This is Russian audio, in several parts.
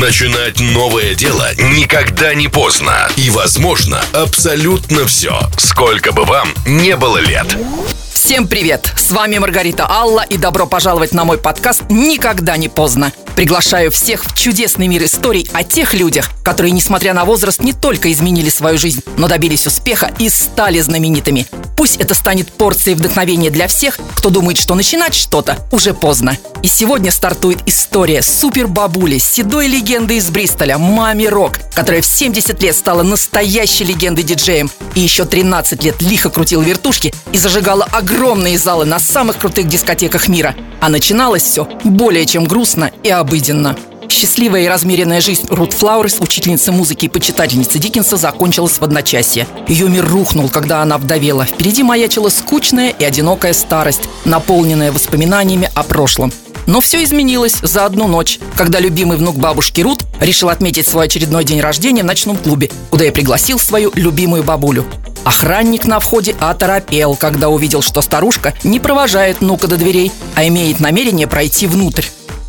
Начинать новое дело никогда не поздно. И возможно абсолютно все, сколько бы вам не было лет. Всем привет! С вами Маргарита Алла и добро пожаловать на мой подкаст «Никогда не поздно». Приглашаю всех в чудесный мир историй о тех людях, которые, несмотря на возраст, не только изменили свою жизнь, но добились успеха и стали знаменитыми. Пусть это станет порцией вдохновения для всех, кто думает, что начинать что-то уже поздно. И сегодня стартует история супер-бабули, седой легенды из Бристоля, Мами Рок, которая в 70 лет стала настоящей легендой диджеем и еще 13 лет лихо крутила вертушки и зажигала огромные залы на самых крутых дискотеках мира. А начиналось все более чем грустно и обыденно. Счастливая и размеренная жизнь Рут Флауэрс, учительницы музыки и почитательницы Диккенса, закончилась в одночасье. Ее мир рухнул, когда она вдовела. Впереди маячила скучная и одинокая старость, наполненная воспоминаниями о прошлом. Но все изменилось за одну ночь, когда любимый внук бабушки Рут решил отметить свой очередной день рождения в ночном клубе, куда я пригласил свою любимую бабулю. Охранник на входе оторопел, когда увидел, что старушка не провожает внука до дверей, а имеет намерение пройти внутрь.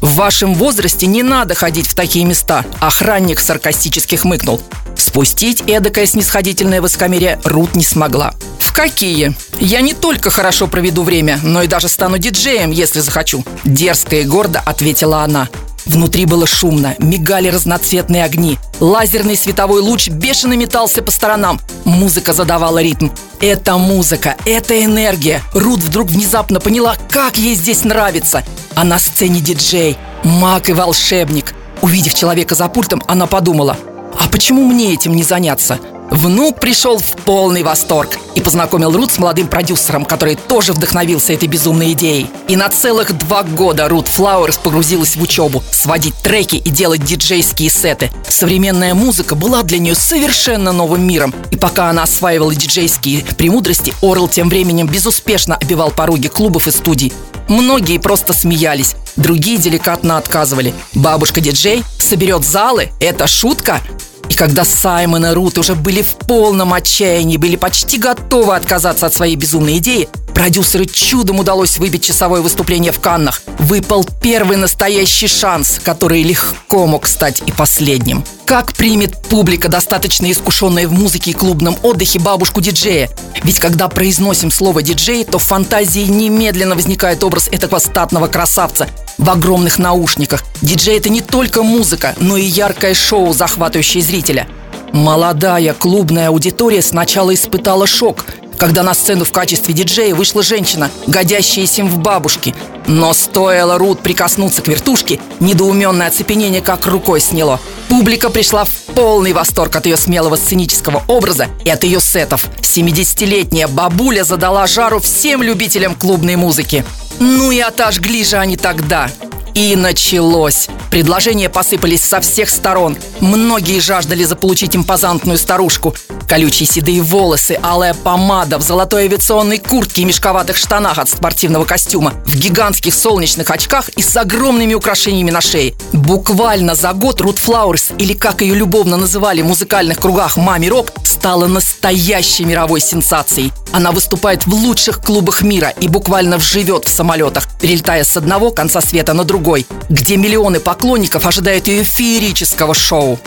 В вашем возрасте не надо ходить в такие места. Охранник саркастически хмыкнул. Спустить эдакое снисходительное высокомерие Рут не смогла. В какие? Я не только хорошо проведу время, но и даже стану диджеем, если захочу. Дерзко и гордо ответила она. Внутри было шумно, мигали разноцветные огни. Лазерный световой луч бешено метался по сторонам. Музыка задавала ритм. Это музыка, это энергия. Рут вдруг внезапно поняла, как ей здесь нравится. А на сцене диджей, маг и волшебник. Увидев человека за пультом, она подумала, а почему мне этим не заняться? Внук пришел в полный восторг и познакомил Рут с молодым продюсером, который тоже вдохновился этой безумной идеей. И на целых два года Рут Флауэрс погрузилась в учебу, сводить треки и делать диджейские сеты. Современная музыка была для нее совершенно новым миром. И пока она осваивала диджейские премудрости, Орел тем временем безуспешно обивал пороги клубов и студий. Многие просто смеялись, другие деликатно отказывали. Бабушка-диджей соберет залы? Это шутка? И когда Саймон и Рут уже были в полном отчаянии, были почти готовы отказаться от своей безумной идеи, продюсеру чудом удалось выбить часовое выступление в Каннах. Выпал первый настоящий шанс, который легко мог стать и последним. Как примет публика, достаточно искушенная в музыке и клубном отдыхе, бабушку-диджея? Ведь когда произносим слово «диджей», то в фантазии немедленно возникает образ этого статного красавца в огромных наушниках. Диджей – это не только музыка, но и яркое шоу, захватывающее зрителя. Молодая клубная аудитория сначала испытала шок, когда на сцену в качестве диджея вышла женщина, годящаяся им в бабушки. Но стоило Рут прикоснуться к вертушке, недоуменное оцепенение как рукой сняло. Публика пришла в полный восторг от ее смелого сценического образа и от ее сетов. 70-летняя бабуля задала жару всем любителям клубной музыки. Ну и отожгли же они тогда. И началось. Предложения посыпались со всех сторон. Многие жаждали заполучить импозантную старушку. Колючие седые волосы, алая помада в золотой авиационной куртке и мешковатых штанах от спортивного костюма, в гигантских солнечных очках и с огромными украшениями на шее. Буквально за год Рут Флауэрс, или как ее любовно называли в музыкальных кругах Мами Рок, стала настоящей мировой сенсацией. Она выступает в лучших клубах мира и буквально вживет в самолетах, перелетая с одного конца света на другой, где миллионы поклонников ожидают ее феерического шоу.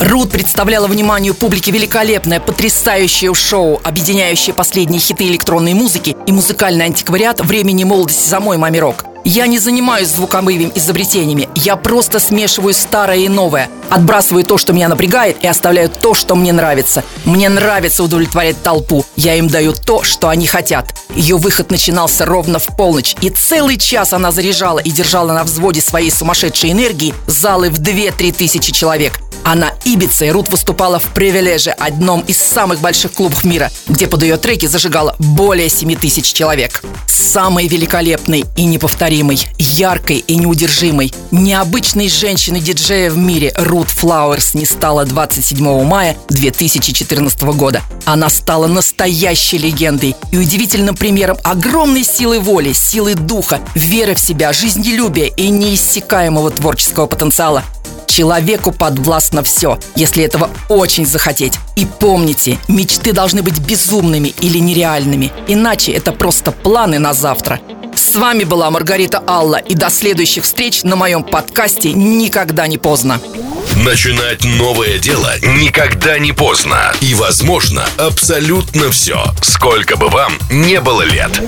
Рут представляла вниманию публики великолепное, потрясающее шоу, объединяющее последние хиты электронной музыки и музыкальный антиквариат времени молодости за мой маме рок. Я не занимаюсь звуковыми изобретениями, я просто смешиваю старое и новое, отбрасываю то, что меня напрягает, и оставляю то, что мне нравится. Мне нравится удовлетворять толпу, я им даю то, что они хотят. Ее выход начинался ровно в полночь, и целый час она заряжала и держала на взводе своей сумасшедшей энергии залы в 2-3 тысячи человек. А на Ибице Рут выступала в «Привилеже», одном из самых больших клубов мира, где под ее треки зажигало более 7 тысяч человек. Самой великолепной и неповторимой, яркой и неудержимой, необычной женщиной-диджея в мире Рут Флауэрс не стала 27 мая 2014 года. Она стала настоящей легендой и удивительным примером огромной силы воли, силы духа, веры в себя, жизнелюбия и неиссякаемого творческого потенциала. Человеку подвластно все, если этого очень захотеть. И помните, мечты должны быть безумными или нереальными, иначе это просто планы на завтра. С вами была Маргарита Алла. И до следующих встреч на моем подкасте «Никогда не поздно». Начинать новое дело никогда не поздно. И возможно абсолютно все, сколько бы вам не было лет.